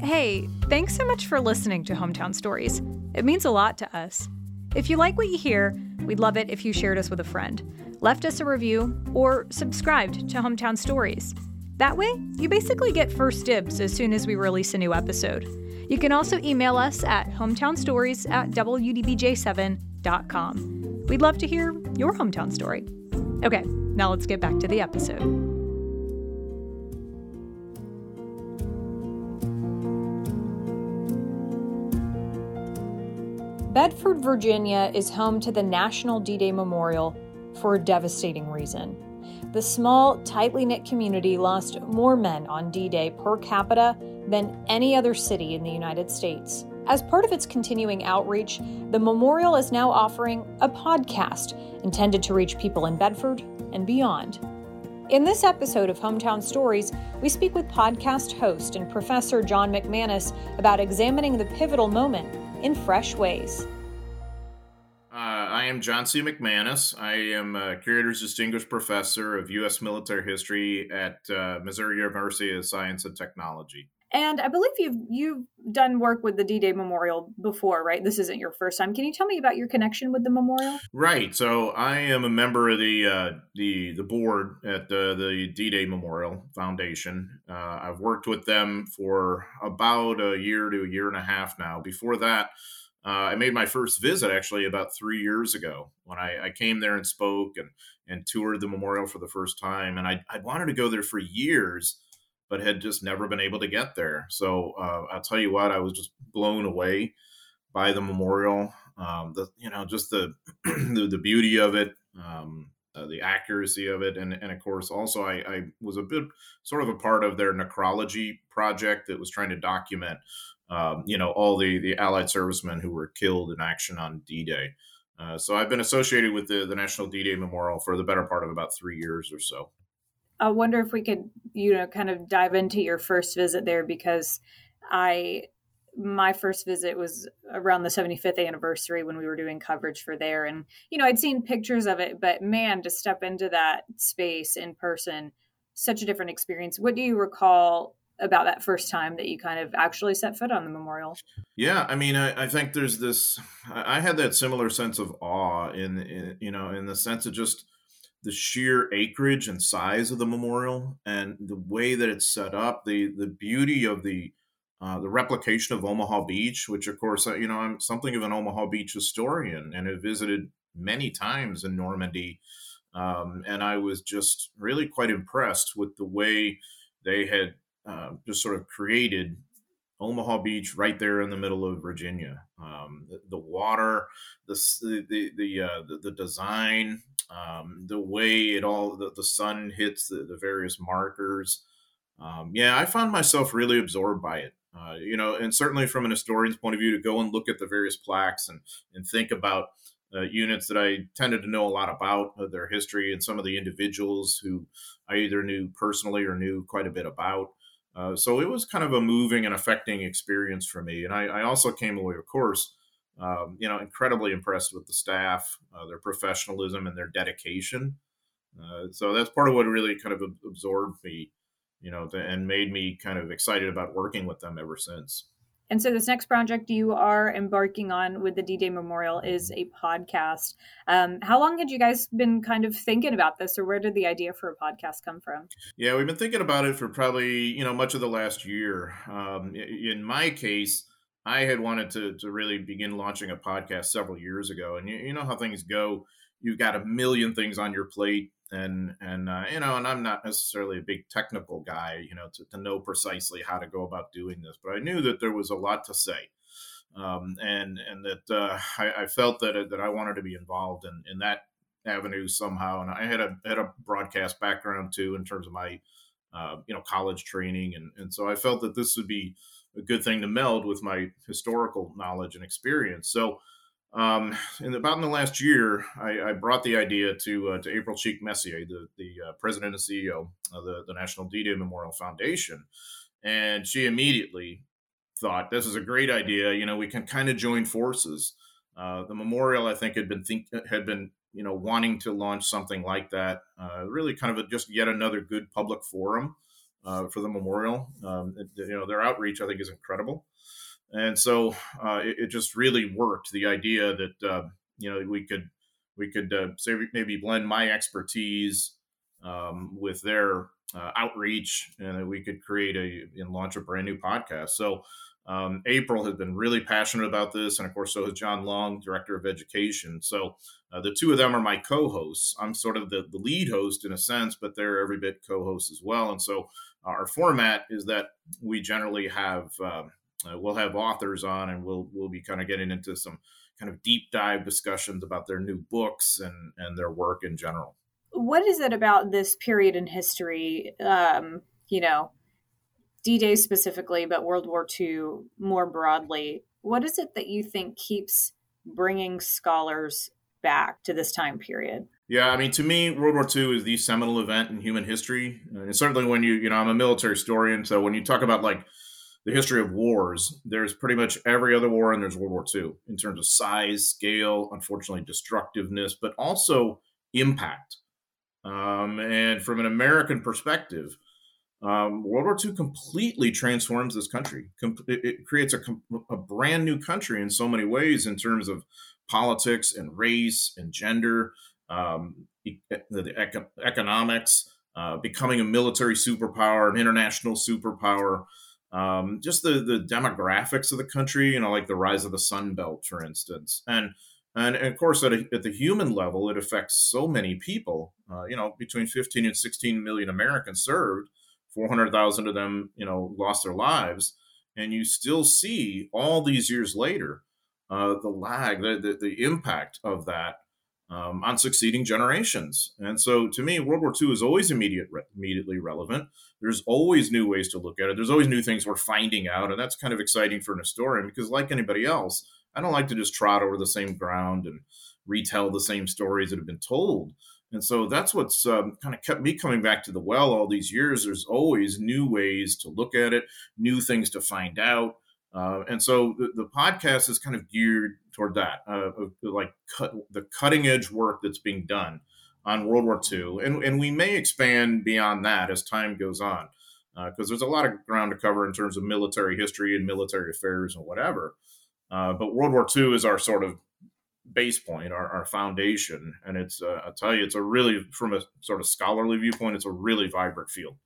Hey, thanks so much for listening to Hometown Stories. It means a lot to us. If you like what you hear, we'd love it if you shared us with a friend, left us a review, or subscribed to Hometown Stories. That way, you basically get first dibs as soon as we release a new episode. You can also email us at hometownstories at wdbj7.com. We'd love to hear your hometown story. Okay, now let's get back to the episode. Bedford, Virginia is home to the National D Day Memorial for a devastating reason. The small, tightly knit community lost more men on D Day per capita than any other city in the United States. As part of its continuing outreach, the memorial is now offering a podcast intended to reach people in Bedford and beyond. In this episode of Hometown Stories, we speak with podcast host and professor John McManus about examining the pivotal moment in fresh ways. Uh, I am John C. McManus. I am a Curator's Distinguished Professor of U.S. Military History at uh, Missouri University of Science and Technology. And I believe you've you've done work with the D-Day Memorial before, right? This isn't your first time. Can you tell me about your connection with the memorial? Right. So I am a member of the uh, the the board at the, the D-Day Memorial Foundation. Uh, I've worked with them for about a year to a year and a half now. Before that, uh, I made my first visit actually about three years ago when I, I, came there and spoke and and toured the memorial for the first time. And I I wanted to go there for years but had just never been able to get there. So uh, I'll tell you what, I was just blown away by the memorial. Um, the you know just the the, the, beauty of it, um, uh, the accuracy of it, and and of course also I, I, was a bit sort of a part of their necrology project that was trying to document um, you know all the the Allied servicemen who were killed in action on D-Day. Uh, so I've been associated with the, the National D-Day Memorial for the better part of about three years or so. I wonder if we could, you know, kind of dive into your first visit there because I my first visit was around the 75th anniversary when we were doing coverage for there and you know I'd seen pictures of it but man to step into that space in person such a different experience. What do you recall about that first time that you kind of actually set foot on the memorial? Yeah, I mean, I, I think there's this. I had that similar sense of awe in, in, you know, in the sense of just the sheer acreage and size of the memorial and the way that it's set up, the the beauty of the uh, the replication of Omaha Beach, which of course you know I'm something of an Omaha Beach historian and have visited many times in Normandy, um, and I was just really quite impressed with the way they had uh, just sort of created Omaha Beach right there in the middle of Virginia. Um, the, the, water, the the the, uh, the, the design, um, the way it all the, the sun hits the, the various markers. Um, yeah, I found myself really absorbed by it. Uh, you know, and certainly from an historian's point of view, to go and look at the various plaques and and think about uh, units that I tended to know a lot about uh, their history and some of the individuals who I either knew personally or knew quite a bit about. Uh, so it was kind of a moving and affecting experience for me. And I, I also came away, of course, um, you know, incredibly impressed with the staff, uh, their professionalism, and their dedication. Uh, so that's part of what really kind of absorbed me, you know, and made me kind of excited about working with them ever since. And so, this next project you are embarking on with the D Day Memorial is a podcast. Um, how long had you guys been kind of thinking about this, or where did the idea for a podcast come from? Yeah, we've been thinking about it for probably you know much of the last year. Um, in my case, I had wanted to to really begin launching a podcast several years ago, and you, you know how things go. You've got a million things on your plate, and and uh, you know, and I'm not necessarily a big technical guy, you know, to, to know precisely how to go about doing this, but I knew that there was a lot to say, um, and and that uh, I, I, felt that that I wanted to be involved in in that avenue somehow. And I had a had a broadcast background too in terms of my uh, you know college training, and and so I felt that this would be a good thing to meld with my historical knowledge and experience. So. Um, in about in the last year, I, I brought the idea to uh, to April Cheek Messier, the the uh, president and CEO of the, the National D-Day Memorial Foundation, and she immediately thought this is a great idea. You know, we can kind of join forces. Uh, the memorial, I think, had been think had been you know wanting to launch something like that. Uh, really, kind of a, just yet another good public forum uh, for the memorial. Um, it, you know, their outreach I think is incredible, and so uh, it, it, just really worked. The idea that uh, you know we could we could uh, say maybe blend my expertise um, with their outreach, and that we could create a and launch a brand new podcast. So um, April has been really passionate about this, and of course, so has John Long, Director of Education. So uh, the two of them are my co-hosts. I'm sort of the, the lead host in a sense, but they're every bit co-hosts as well. And so our format is that we generally have uh, uh, we'll have authors on, and we'll we'll be kind of getting into some kind of deep dive discussions about their new books and and their work in general. What is it about this period in history? Um, you know, D Day specifically, but World War II more broadly. What is it that you think keeps bringing scholars back to this time period? Yeah, I mean, to me, World War II is the seminal event in human history. And certainly when you, you know, I'm a military historian. So when you talk about like the history of wars, there's pretty much every other war and there's World War II in terms of size, scale, unfortunately, destructiveness, but also impact. Um, and from an American perspective, um, World War II completely transforms this country. it creates a, a, brand new country in so many ways in terms of politics and race and gender, um, the, the eco- economics, uh, becoming a military superpower, an international superpower. Um, just the the demographics of the country, you know, like the rise of the Sun Belt, for instance, and and, and of course at, a, at the human level, it affects so many people. Uh, you know, between 15 and 16 million Americans served 400,000 of them, you know, lost their lives. And you still see all these years later uh, the lag, the, the, the, impact of that um, on succeeding generations. And so to me, World War II is always immediate, re- immediately relevant. There's always new ways to look at it. There's always new things we're finding out. And that's kind of exciting for an historian because, like anybody else, I don't like to just trot over the same ground and retell the same stories that have been told. And so that's what's um, kind of kept me coming back to the well all these years. There's always new ways to look at it, new things to find out. Uh, and so the, the, podcast is kind of geared toward that, uh, like cut, the cutting edge work that's being done on World War II. And, and we may expand beyond that as time goes on, because uh, there's a lot of ground to cover in terms of military history and military affairs and whatever. Uh, but World War II is our sort of base point, our, our foundation. And it's, uh, I'll tell you, it's a really, from a sort of scholarly viewpoint, it's a really vibrant field.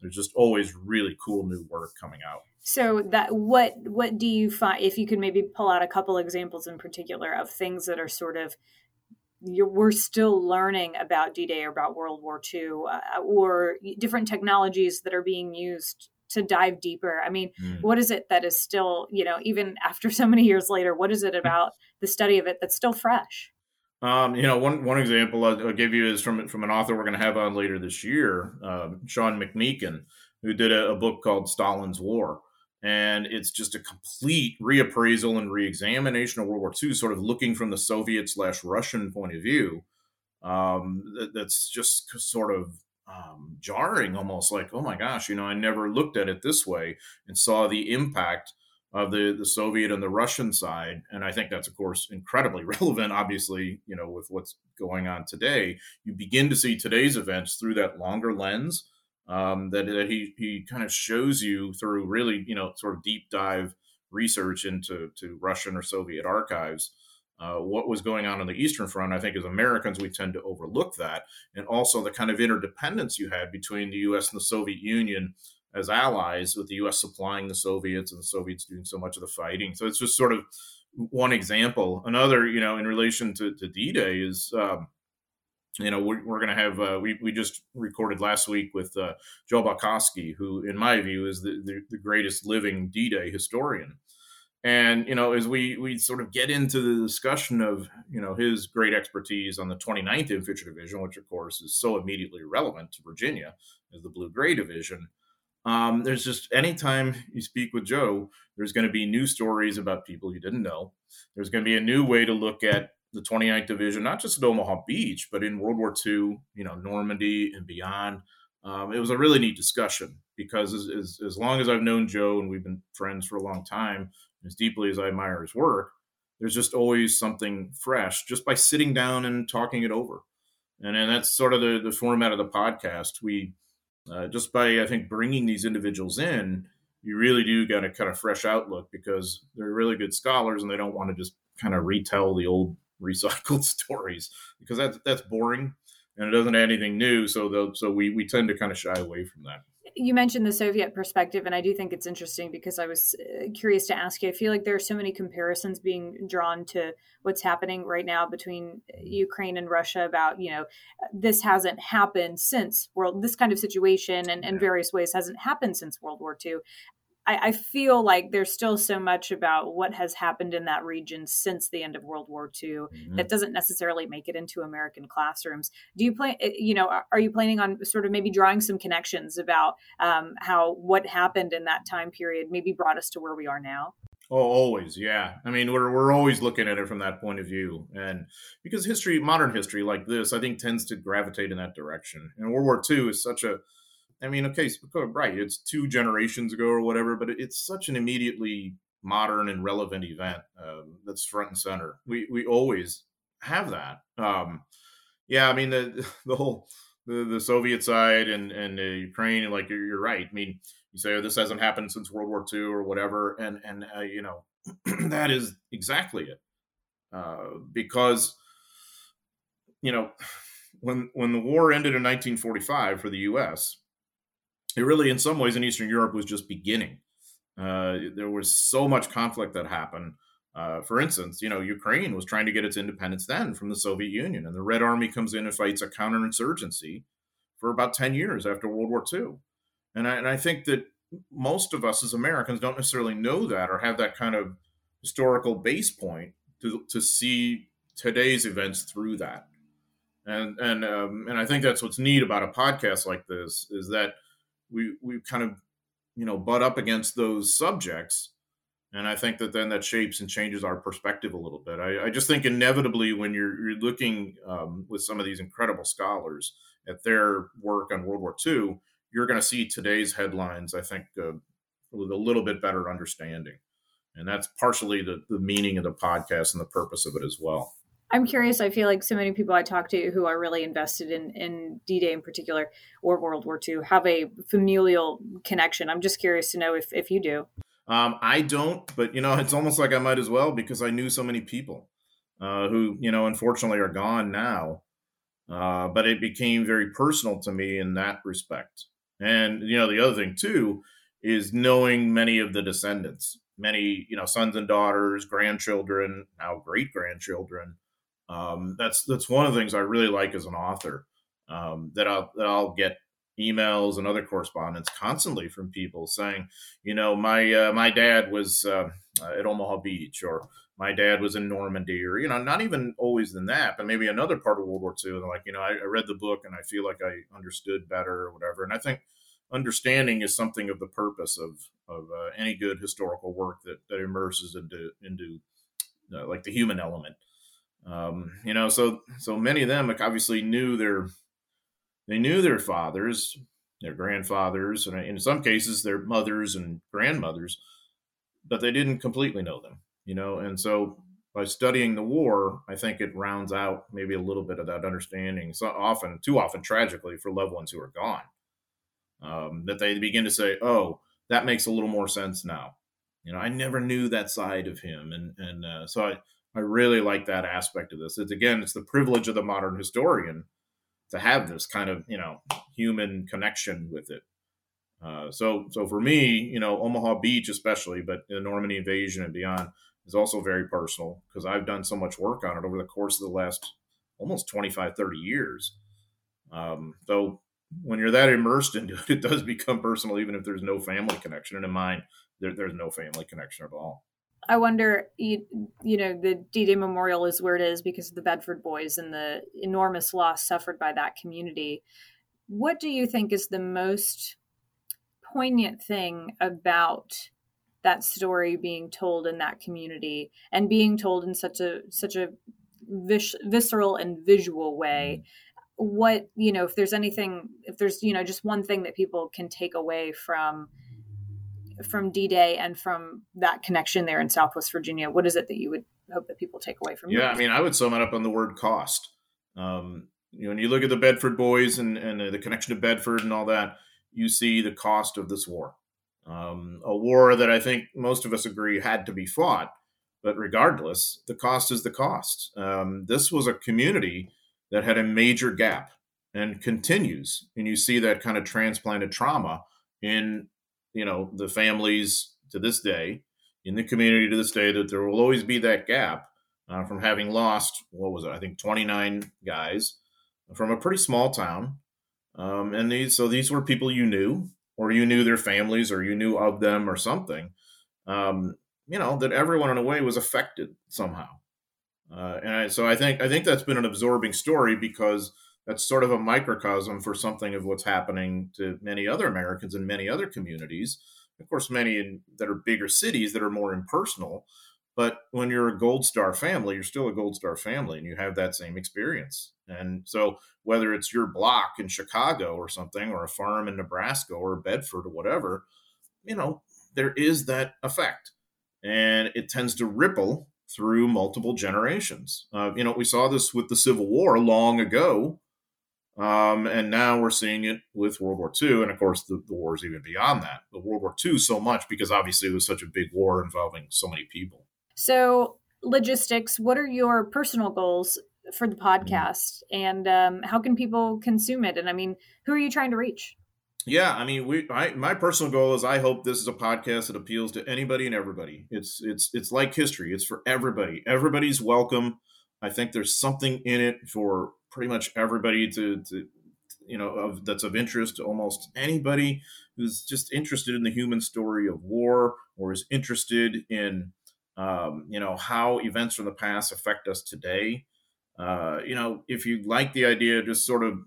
There's just always really cool new work coming out. So that what what do you find if you could maybe pull out a couple examples in particular of things that are sort of you we're still learning about D-Day or about World War II uh, or different technologies that are being used to dive deeper. I mean mm. what is it that is still you know even after so many years later what is it about the study of it that's still fresh? Um, you know, one one example I'll, I'll, give you is from from an author we're going to have on later this year, um, Sean McMeekin, who did a, a, book called Stalin's War, and it's just a complete reappraisal and reexamination of World War II, sort of looking from the Soviet slash Russian point of view. Um, that, that's just sort of um, jarring, almost like, oh my gosh, you know, I never looked at it this way and saw the impact of the, the Soviet and the Russian side. And I think that's, of course, incredibly relevant, obviously, you know, with what's going on today. You begin to see today's events through that longer lens um, that, that he, he kind of shows you through really, you know, sort of deep dive research into to Russian or Soviet archives uh, what was going on on the Eastern Front. I think as Americans, we tend to overlook that. And also the kind of interdependence you had between the US and the Soviet Union as allies, with the US supplying the Soviets and the Soviets doing so much of the fighting. So it's just sort of one example. Another, you know, in relation to, to D Day is. Um, you know, we're, we're going to have, uh, we, we just recorded last week with uh, Joe Balkoski, who, in my view, is the, the, the greatest living D Day historian. And you know, as we we sort of get into the discussion of you know his great expertise on the 29th Infantry Division, which of course is so immediately relevant to Virginia as the Blue Gray Division, um, there's just anytime you speak with Joe, there's going to be new stories about people you didn't know. There's going to be a new way to look at the 29th Division, not just at Omaha Beach, but in World War II, you know, Normandy and beyond. Um, it was a really neat discussion because as, as, as, long as I've known Joe and we've been friends for a long time, as deeply as I admire his work, there's just always something fresh just by sitting down and talking it over. And, and that's sort of the, the format of the podcast. We, uh, just by, I think, bringing these individuals in, you really do get a kind of fresh outlook because they're really good scholars and they don't want to just kind of retell the old recycled stories because that's that's boring and it doesn't add anything new. So so we we tend to kind of shy away from that. You mentioned the Soviet perspective, and I do think it's interesting because I was uh, curious to ask you. I feel like there are so many comparisons being drawn to what's happening right now between Ukraine and Russia about, you know, this hasn't happened since world, this kind of situation and in various ways hasn't happened since World War II. I, I, feel like there's still so much about what has happened in that region since the end of World War II mm-hmm. that doesn't necessarily make it into American classrooms. Do you plan? Eh, you know, are you planning on sort of maybe drawing some connections about um, how what happened in that time period maybe brought us to where we are now? Oh, always, yeah. I mean, we're we're always looking at it from that point of view, and because history, modern history like this, I think tends to gravitate in that direction. And World War II is such a I mean, okay, so, right, it's two generations ago or whatever, but it's such an immediately modern and relevant event uh, that's front and center. We we always have that. Um, yeah, I mean the the whole the, the Soviet side and and uh, Ukraine, like you're, you're, right. I mean, you say oh, this hasn't happened since World War II or whatever, and and uh, you know that is exactly it, uh, because you know when when the war ended in 1945 for the U.S it really, in some ways, in Eastern Europe was just beginning. Uh, there was so much conflict that happened. Uh, for instance, you know, Ukraine was trying to get its independence then from the Soviet Union, and the Red Army comes in and fights a counterinsurgency for about 10 years after World War II. And I, and I think that most of us as Americans don't necessarily know that or have that kind of historical base point to, to see today's events through that. And and um, and I think that's what's neat about a podcast like this is that we we kind of you know butt up against those subjects. And i think that then that shapes and changes our perspective a little bit. I, I just think inevitably when you're, you're looking um, with some of these incredible scholars at their work on world war ii you're going to see today's headlines i think uh, with a little bit better understanding. And that's partially the, the meaning of the podcast and the purpose of it as well I'm curious. I feel like so many people I talk to who are really invested in, in D Day in particular or World War II have a familial connection. I'm just curious to know if, if you do. Um, I don't, but you know, it's almost like I might as well because I knew so many people uh, who, you know, unfortunately are gone now. Uh, but it became very personal to me in that respect. And, you know, the other thing too is knowing many of the descendants, many, you know, sons and daughters, grandchildren, now great grandchildren um, that's that's one of the things I really like as an author. Um, that I'll that I'll get emails and other correspondence constantly from people saying, you know, my uh, my dad was uh, at Omaha Beach, or my dad was in Normandy, or you know, not even always in that, but maybe another part of World War II. And like, you know, I, I read the book and I feel like I understood better or whatever. And I think understanding is something of the purpose of of uh, any good historical work that that immerses into into uh, like the human element. Um, you know, so so many of them obviously knew their they knew their fathers, their grandfathers, and in some cases their mothers and grandmothers, but they didn't completely know them. You know, and so by studying the war, I think it rounds out maybe a little bit of that understanding. So often, too often, tragically, for loved ones who are gone, um, that they begin to say, "Oh, that makes a little more sense now." You know, I never knew that side of him, and and uh, so I I really like that aspect of this. It's again, it's the privilege of the modern historian to have this kind of you know human connection with it. Uh, so, so for me, you know, Omaha Beach especially, but the Normandy invasion and beyond is also very personal because I've done so much work on it over the course of the last almost 25, 30 years. Um, so when you're that immersed into it, it does become personal, even if there's no family connection. And in mine, there, there's no family connection at all. I wonder, you, you know, the D Day Memorial is where it is because of the Bedford Boys and the enormous loss suffered by that community. What do you think is the most poignant thing about that story being told in that community and being told in such a such a vis- visceral and visual way? What you know, if there's anything, if there's you know, just one thing that people can take away from from D-Day and from that connection there in Southwest Virginia? What is it that you would hope that people take away from? You? Yeah, I mean, I would sum it up on the word cost. Um, you know, when you look at the Bedford boys and, and the connection to Bedford and all that, you see the cost of this war. Um, a war that I think most of us agree had to be fought, but regardless, the cost is the cost. Um, this was a community that had a major gap and continues, and you see that kind of transplanted trauma in you know the families to this day in the community to this day that there will always be that gap uh, from having lost what was it i think 29 guys from a pretty small town. Um, and these so these were people you knew or you knew their families or you knew of them or something um, you know that everyone in a way was affected somehow. Uh, and I, so i think i think that's been an absorbing story because that's sort of a microcosm for something of what's happening to many other Americans in many other communities. Of course, many in, that are bigger cities that are more impersonal. But when you're a Gold Star family, you're still a Gold Star family and you have that same experience. And so, whether it's your block in Chicago or something, or a farm in Nebraska or Bedford or whatever, you know, there is that effect. And it tends to ripple through multiple generations. Uh, you know, we saw this with the Civil War long ago um, and now we're seeing it with World War II. And of course, the, the wars even beyond that. But World War II so much because obviously it was such a big war involving so many people. So, logistics, what are your personal goals for the mm-hmm. podcast? Mm-hmm. And um, how can people consume it? And I mean, who are you trying to reach? Yeah, I mean, we. I, my personal goal is I hope this is a podcast that appeals to anybody and everybody. It's it's it's like history. It's for everybody. Everybody's welcome. I think there's something in it for pretty much everybody to, to you know of that's of interest to almost anybody who's just interested in the human story of war or is interested in um, you know how events from the past affect us today. Uh, you know if you like the idea just sort of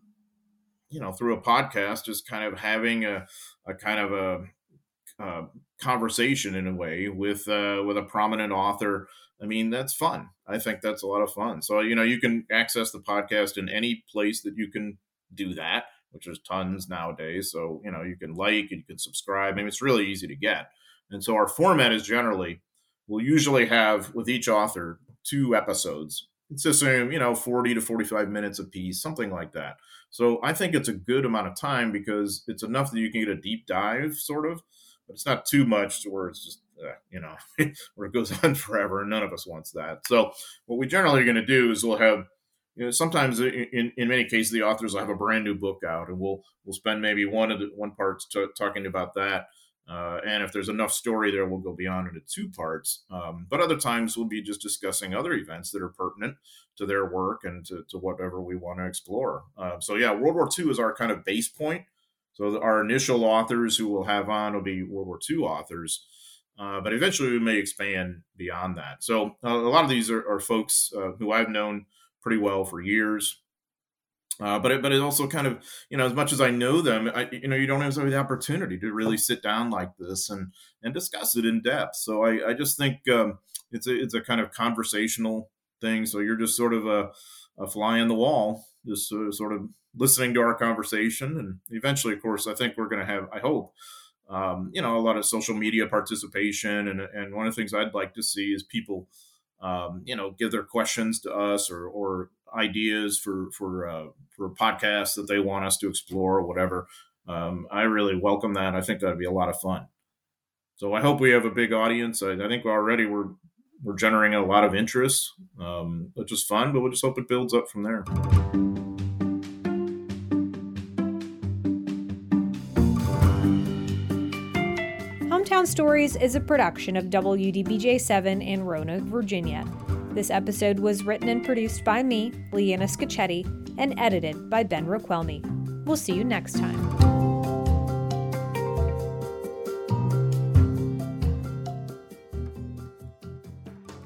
you know through a podcast just kind of having a, a kind of a, a conversation in a way with uh, with a prominent author I mean, that's fun. I think that's a lot of fun. So, you know, you can access the podcast in any place that you can do that, which is tons nowadays. So, you know, you can like and you can subscribe. I mean, it's really easy to get. And so our format is generally, we'll usually have with each author two episodes. It's just, you know, 40 to 45 minutes a piece, something like that. So I think it's a good amount of time because it's enough that you can get a deep dive, sort of, but it's not too much to where it's just uh, you know, where it goes on forever, and none of us wants that. So, what we generally are going to do is we'll have, you know, sometimes in, in many cases the authors will have a brand new book out, and we'll we'll spend maybe one of the one part talking about that. Uh, and if there's enough story there, we'll go beyond into two parts. Um, but other times we'll be just discussing other events that are pertinent to their work and to, to whatever we want to explore. Uh, so yeah, World War II is our kind of base point. So our initial authors who we'll have on will be World War II authors. Uh, but eventually we may expand beyond that. So uh, a lot of these are, are folks uh, who I've known pretty well for years. Uh, but it, but it also kind of you know as much as I know them, I, you know you don't always have the opportunity to really sit down like this and and discuss it in depth. So I, I just think um, it's a it's a kind of conversational thing. So you're just sort of a, a fly on the wall, just sort of listening to our conversation, and eventually, of course, I think we're going to have I hope um, you know, a lot of social media participation. And, and one of the things I'd like to see is people, um, you know, give their questions to us or, or ideas for, for, uh, for podcasts that they want us to explore or whatever. Um, I really welcome that. I think that'd be a lot of fun. So I hope we have a big audience. I, I think already we're, we're generating a lot of interest, um, which is fun, but we'll just hope it builds up from there. Stories is a production of WDBJ7 in Roanoke, Virginia. This episode was written and produced by me, Leanna Scacchetti, and edited by Ben Raquelmi. We'll see you next time.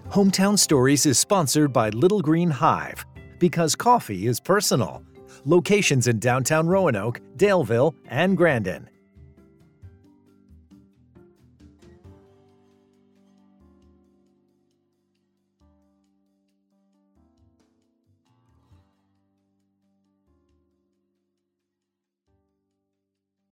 Hometown Stories is sponsored by Little Green Hive because coffee is personal. Locations in downtown Roanoke, Daleville, and Grandin.